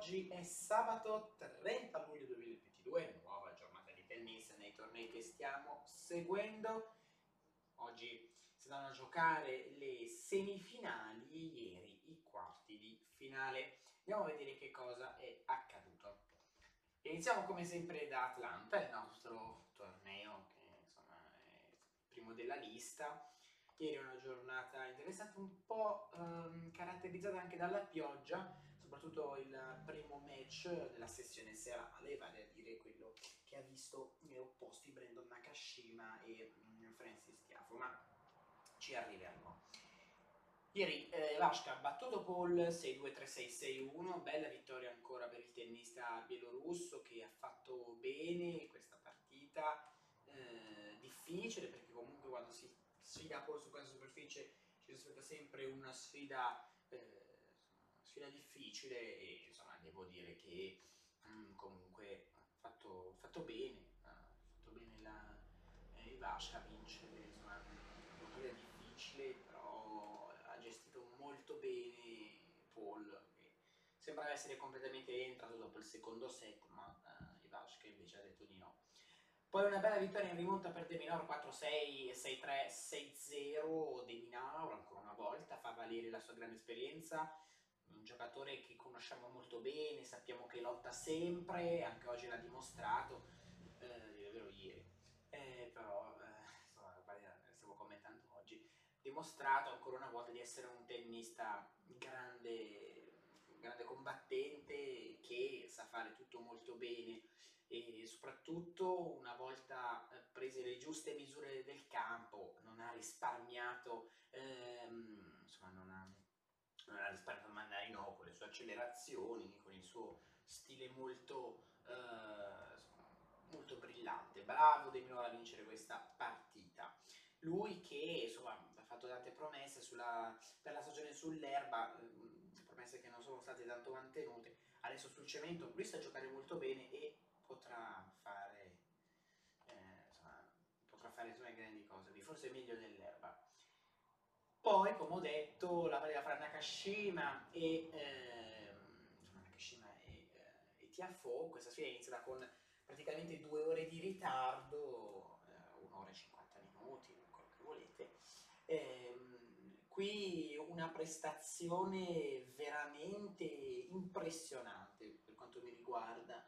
oggi è sabato 30 luglio 2022, nuova giornata di tennis nei tornei che stiamo seguendo. Oggi si vanno a giocare le semifinali, ieri i quarti di finale. Andiamo a vedere che cosa è accaduto. Iniziamo come sempre da Atlanta, il nostro torneo che insomma è primo della lista Ieri è una giornata interessante, un po' ehm, caratterizzata anche dalla pioggia, soprattutto il primo match della sessione serale, vale a dire quello che ha visto opposti Brandon Nakashima e mm, Francis Tiafo, ma ci arriveremo. Ieri eh, Vashka ha battuto Paul 6-2-3-6-6-1, bella vittoria ancora per il tennista bielorusso che ha fatto bene questa partita, eh, difficile perché comunque quando si sfida poi su questa superficie ci aspetta sempre una sfida, sfida difficile e insomma devo dire che mm, comunque ha fatto, fatto, bene, ha fatto bene la, eh, Vasca a vincere, insomma una partita difficile però ha gestito molto bene Paul che sembrava essere completamente entrato dopo il secondo set ma eh, Ivashka invece ha detto di no. Poi una bella vittoria in rimonta per De Minaur 4-6, 6-3, 6-0. De Minaur ancora una volta fa valere la sua grande esperienza, giocatore che conosciamo molto bene, sappiamo che lotta sempre, anche oggi l'ha dimostrato, eh, davvero ieri, eh, però eh, insomma, stiamo commentando oggi, dimostrato ancora una volta di essere un tennista grande, grande combattente che sa fare tutto molto bene. E soprattutto una volta eh, prese le giuste misure del campo non ha risparmiato ehm, insomma non ha, ha risparmiato Mannarino con le sue accelerazioni con il suo stile molto eh, molto brillante. Bravo De Minora a vincere questa partita. Lui che insomma ha fatto tante promesse sulla, per la stagione sull'erba ehm, promesse che non sono state tanto mantenute. Adesso sul cemento lui sa giocare molto bene e potrà fare, eh, insomma, potrà fare grandi cose, forse meglio dell'erba. Poi, come ho detto, la partita fra Nakashima e, eh, Nakashima e, eh, e Tiafo, questa sfida iniziata con praticamente due ore di ritardo, eh, un'ora e 50 minuti, quello che volete. Eh, qui una prestazione veramente impressionante per quanto mi riguarda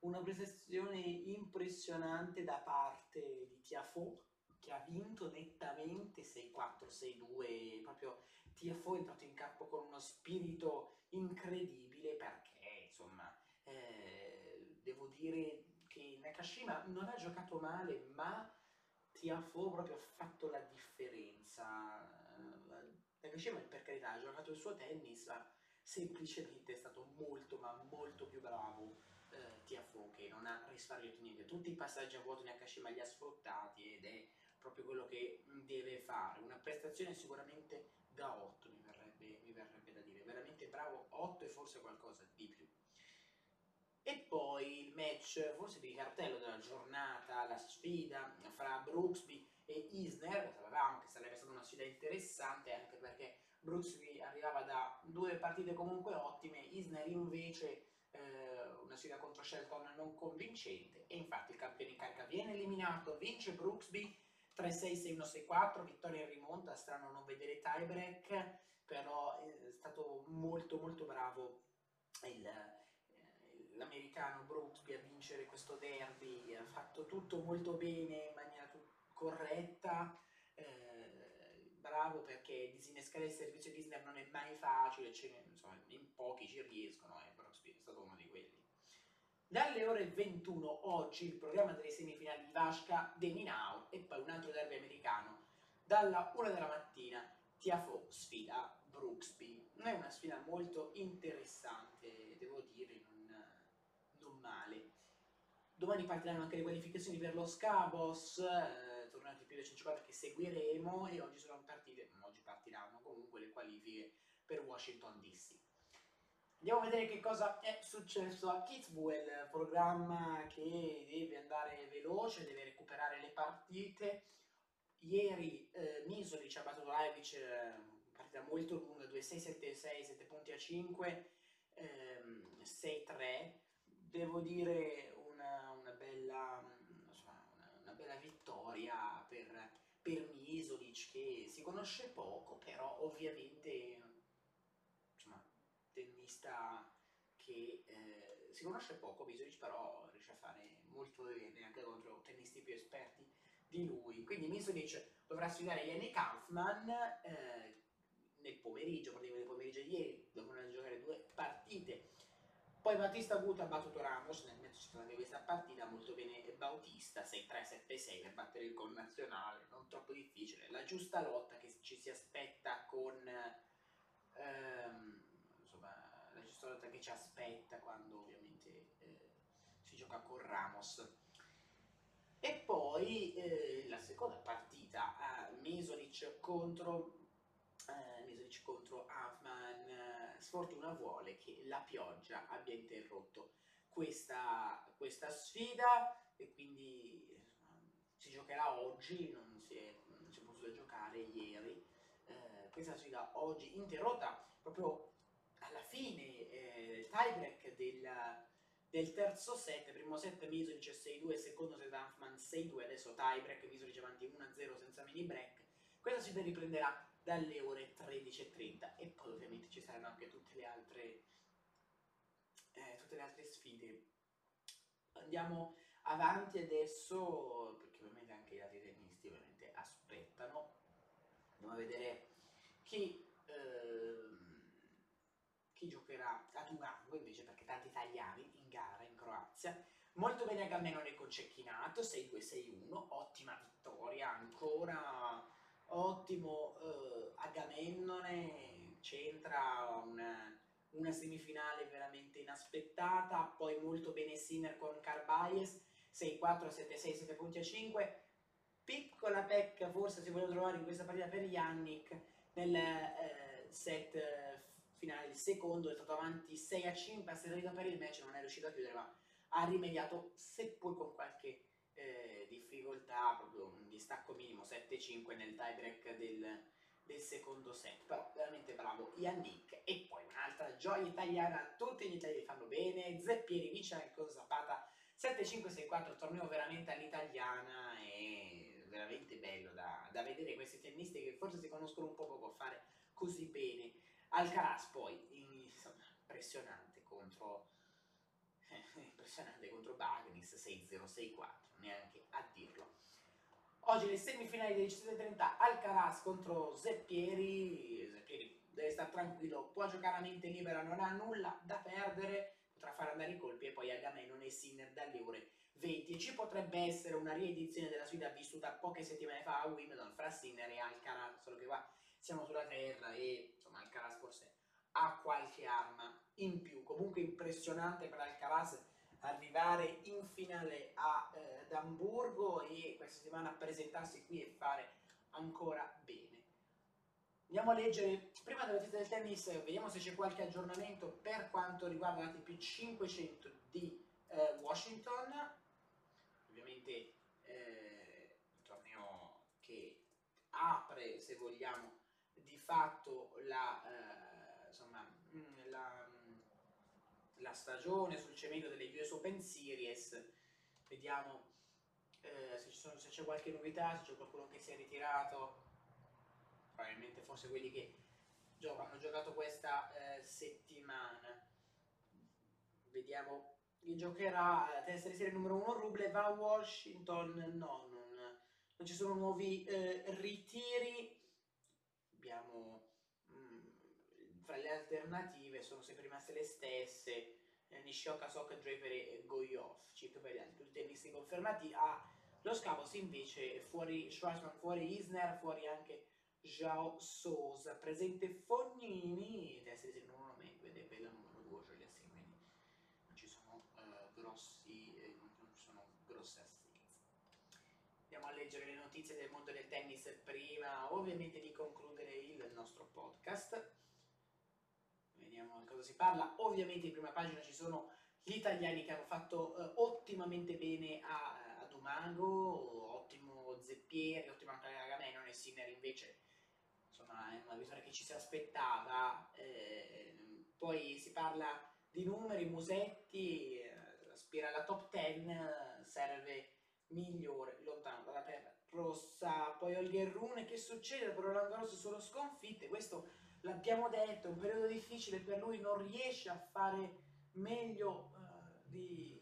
una prestazione impressionante da parte di Tiafo che ha vinto nettamente 6-4, 6-2, proprio Tiafo è entrato in campo con uno spirito incredibile perché insomma eh, devo dire che Nakashima non ha giocato male ma Tiafo proprio ha fatto la differenza. Nakashima per carità ha giocato il suo tennis ma semplicemente è stato molto ma molto più bravo eh, Tiafoe che non ha risparmiato niente, tutti i passaggi a vuoto Nakashima li ha sfruttati ed è proprio quello che deve fare, una prestazione sicuramente da 8 mi verrebbe, mi verrebbe da dire, veramente bravo 8 e forse qualcosa di più. E poi il match, forse di cartello della giornata, la sfida fra Brooksby e Isner, sapevamo che sarebbe stata una sfida interessante anche perché Brooksby arrivava da due partite comunque ottime, Isner invece eh, una sfida contro Shelton non convincente e infatti il campione in carica viene eliminato, vince Brooksby 3-6-6-1-6-4, vittoria in rimonta, strano non vedere tiebreak, però è stato molto molto bravo eh, l'americano Brooksby a vincere questo derby, ha fatto tutto molto bene in maniera corretta, eh, bravo perché disinnescare il servizio Disney non è mai facile, insomma, in pochi ci riescono e Brooksby è stato uno di quelli. Dalle ore 21 oggi il programma delle semifinali di Vasca, De Minau e poi un altro derby americano. Dalla 1 della mattina Tiafo sfida Brooksby. È una sfida molto interessante, devo dire, non, non male. Domani partiranno anche le qualificazioni per lo Scabos, eh, tornati più di 150 che seguiremo e oggi partite, oggi partiranno comunque le qualifiche per Washington DC. Andiamo a vedere che cosa è successo a Kitzbühel, programma che deve andare veloce, deve recuperare le partite. Ieri eh, Misoli ci ha battuto Leipzig, eh, partita molto lunga, 2-6-7-6, 7 punti a 5, ehm, 6-3. Devo dire una, una, bella, insomma, una, una bella vittoria per, per Misolic che si conosce poco, però ovviamente tennista che eh, si conosce poco, Misolic però riesce a fare molto bene anche contro tennisti più esperti di lui. Quindi Misolic dovrà sfidare Yannick Kaufman eh, nel pomeriggio, praticamente nel pomeriggio di ieri, dovranno giocare due partite. Poi Battista Gut ha battuto Ramos, nel mezzo anche questa partita, molto bene Bautista, 6-3-7-6 per battere il connazionale, non troppo difficile. La giusta lotta che ci si aspetta con... Ehm, lotta che ci aspetta quando ovviamente eh, si gioca con Ramos. E poi eh, la seconda partita, eh, Mesolic contro eh, Mesolic contro Avman, eh, sfortuna vuole che la pioggia abbia interrotto questa, questa sfida e quindi eh, si giocherà oggi, non si è, non si è potuto giocare ieri, eh, questa sfida oggi interrotta proprio alla fine, eh, tiebreak del, del terzo set, primo set Misolic 6-2, secondo set Huffman 6-2, adesso tiebreak, Misolic avanti 1-0 senza mini break, questa sfida riprenderà dalle ore 13.30 e poi ovviamente ci saranno anche tutte le altre, eh, tutte le altre sfide. Andiamo avanti adesso, perché ovviamente anche gli altri tennisti ovviamente aspettano. Andiamo a vedere chi, ehm, chi giocherà a Durango invece, perché tanti italiani in gara in Croazia. Molto bene Agamennone con Cecchinato, 6-2-6-1, ottima vittoria ancora ottimo eh, Agamennone, c'entra una, una, semifinale veramente inaspettata, poi molto bene Sinner con Carbayes, 6-4, 7-6, 7 punti a 5, piccola pecca forse si vuole trovare in questa partita per Yannick nel eh, set finale del secondo, è stato avanti 6 a 5, ha servito per il match, non è riuscito a chiudere ma ha rimediato seppur con qualche eh, difficoltà, proprio un distacco minimo 7-5 nel tiebreak del, del secondo set, però veramente bravo Yannick e poi un'altra gioia italiana, tutti gli italiani fanno bene, Zeppieri vince con Zapata 7-5-6-4, torneo veramente all'italiana e veramente bello da, da, vedere questi tennisti che forse si conoscono un po' poco fare così bene. Alcaraz poi, insomma, impressionante contro, impressionante contro Bagnis 6-0-6-4 neanche a dirlo. Oggi le semifinali dei 17.30 Alcaraz contro Zeppieri, Zeppieri deve stare tranquillo, può giocare a mente libera, non ha nulla da perdere, potrà fare andare i colpi e poi Agamenon e Sinner dalle ore 20 e ci potrebbe essere una riedizione della sfida vissuta poche settimane fa a Wimbledon fra Sinner e Alcaraz, solo che qua siamo sulla terra e insomma Alcaraz forse ha qualche arma in più, comunque impressionante per Alcaraz arrivare in finale a, eh, ad Amburgo e questa settimana presentarsi qui e fare ancora bene. Andiamo a leggere, prima della notizia del tennis, vediamo se c'è qualche aggiornamento per quanto riguarda l'ATP 500 di eh, Washington. Ovviamente eh, il torneo che apre, se vogliamo, di fatto la, eh, insomma, mm, la la stagione sul cemento delle US Open Series. Vediamo eh, se, sono, se, c'è qualche novità, se c'è qualcuno che si è ritirato. Probabilmente forse quelli che gio- hanno giocato questa eh, settimana. Vediamo chi giocherà testa di serie numero 1 Ruble va a Washington. No, non, non ci sono nuovi eh, ritiri. Abbiamo fra le alternative sono sempre rimaste le stesse, eh, Nishioka, Sok, Draper e Goyov, circa per gli altri tennisti confermati. A Los Cabos invece fuori Schwarzman, fuori Isner, fuori anche Joao Sousa, presente Fognini, testa di non lo ed è bella numero 2, cioè gli quindi non ci sono uh, grossi, eh, non ci sono grosse assenze. Andiamo a leggere le notizie del mondo del tennis prima ovviamente di concludere il nostro podcast vediamo di cosa si parla. Ovviamente in prima pagina ci sono gli italiani che hanno fatto eh, ottimamente bene a, a Dumago, ottimo Zeppieri, ottimo anche Agamennone e Sinner invece insomma è una vittoria che ci si aspettava. Eh, poi si parla di numeri, Musetti, eh, aspira alla top 10, eh, serve migliore, lontano dalla terra rossa, poi Olger Rune, che succede? Per Roland Garros solo sconfitte, questo l'abbiamo detto, è un periodo difficile per lui, non riesce a fare meglio uh, di,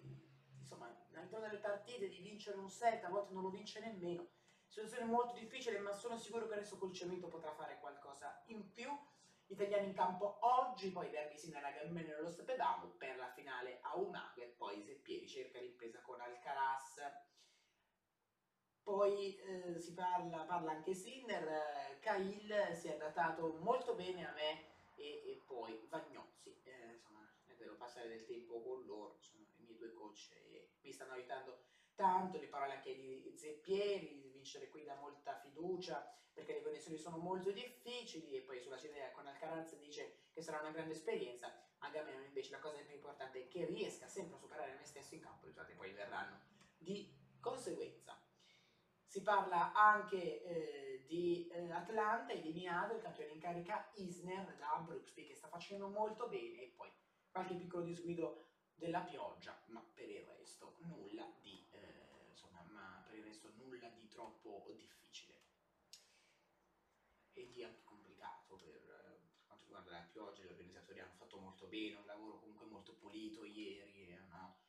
insomma, all'interno delle partite, di vincere un set, a volte non lo vince nemmeno, situazione molto difficile, ma sono sicuro che adesso col cemento potrà fare qualcosa in più, italiani in campo oggi, poi Derby Sinara Gambene nello Stepedamo per la finale a Umago e poi Zeppieri cerca l'impresa con Alcaraz. Poi eh, si parla, parla anche Sinner, eh, Cahill si è adattato molto bene a me e, e poi Vagnozzi, eh, insomma è vero passare del tempo con loro, sono i miei due coach e mi stanno aiutando tanto, le parole anche di Zeppieri, di vincere qui da molta fiducia, perché le condizioni sono molto difficili, e poi sulla città con Alcaraz dice che sarà una grande esperienza, a Gamero invece la cosa più importante è che riesca sempre a superare me stesso in campo, i poi verranno di conseguenza. Si parla anche eh, di eh, Atlanta, eliminato il campione in carica Isner da Brooksby che sta facendo molto bene e poi qualche piccolo disguido della pioggia, ma per il resto nulla di, eh, insomma, ma per il resto nulla di troppo difficile e di anche complicato per, eh, per quanto riguarda la pioggia. Gli organizzatori hanno fatto molto bene, un lavoro comunque molto pulito ieri, eh, no?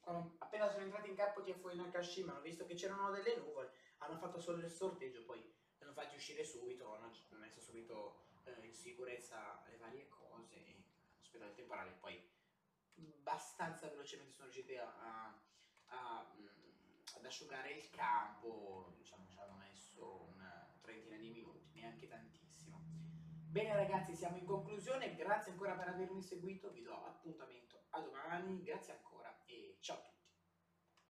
Quando appena sono entrati in campo TFO in Nakashima hanno visto che c'erano delle nuvole, hanno fatto solo il sorteggio, poi hanno fatti uscire subito, hanno messo subito eh, in sicurezza le varie cose hanno aspettato il temporale, poi abbastanza velocemente sono riusciti a, a, a, mm, ad asciugare il campo, diciamo ci hanno messo una trentina di minuti, neanche tantissimo. Bene ragazzi, siamo in conclusione, grazie ancora per avermi seguito, vi do appuntamento a domani, grazie ancora ciao a tutti.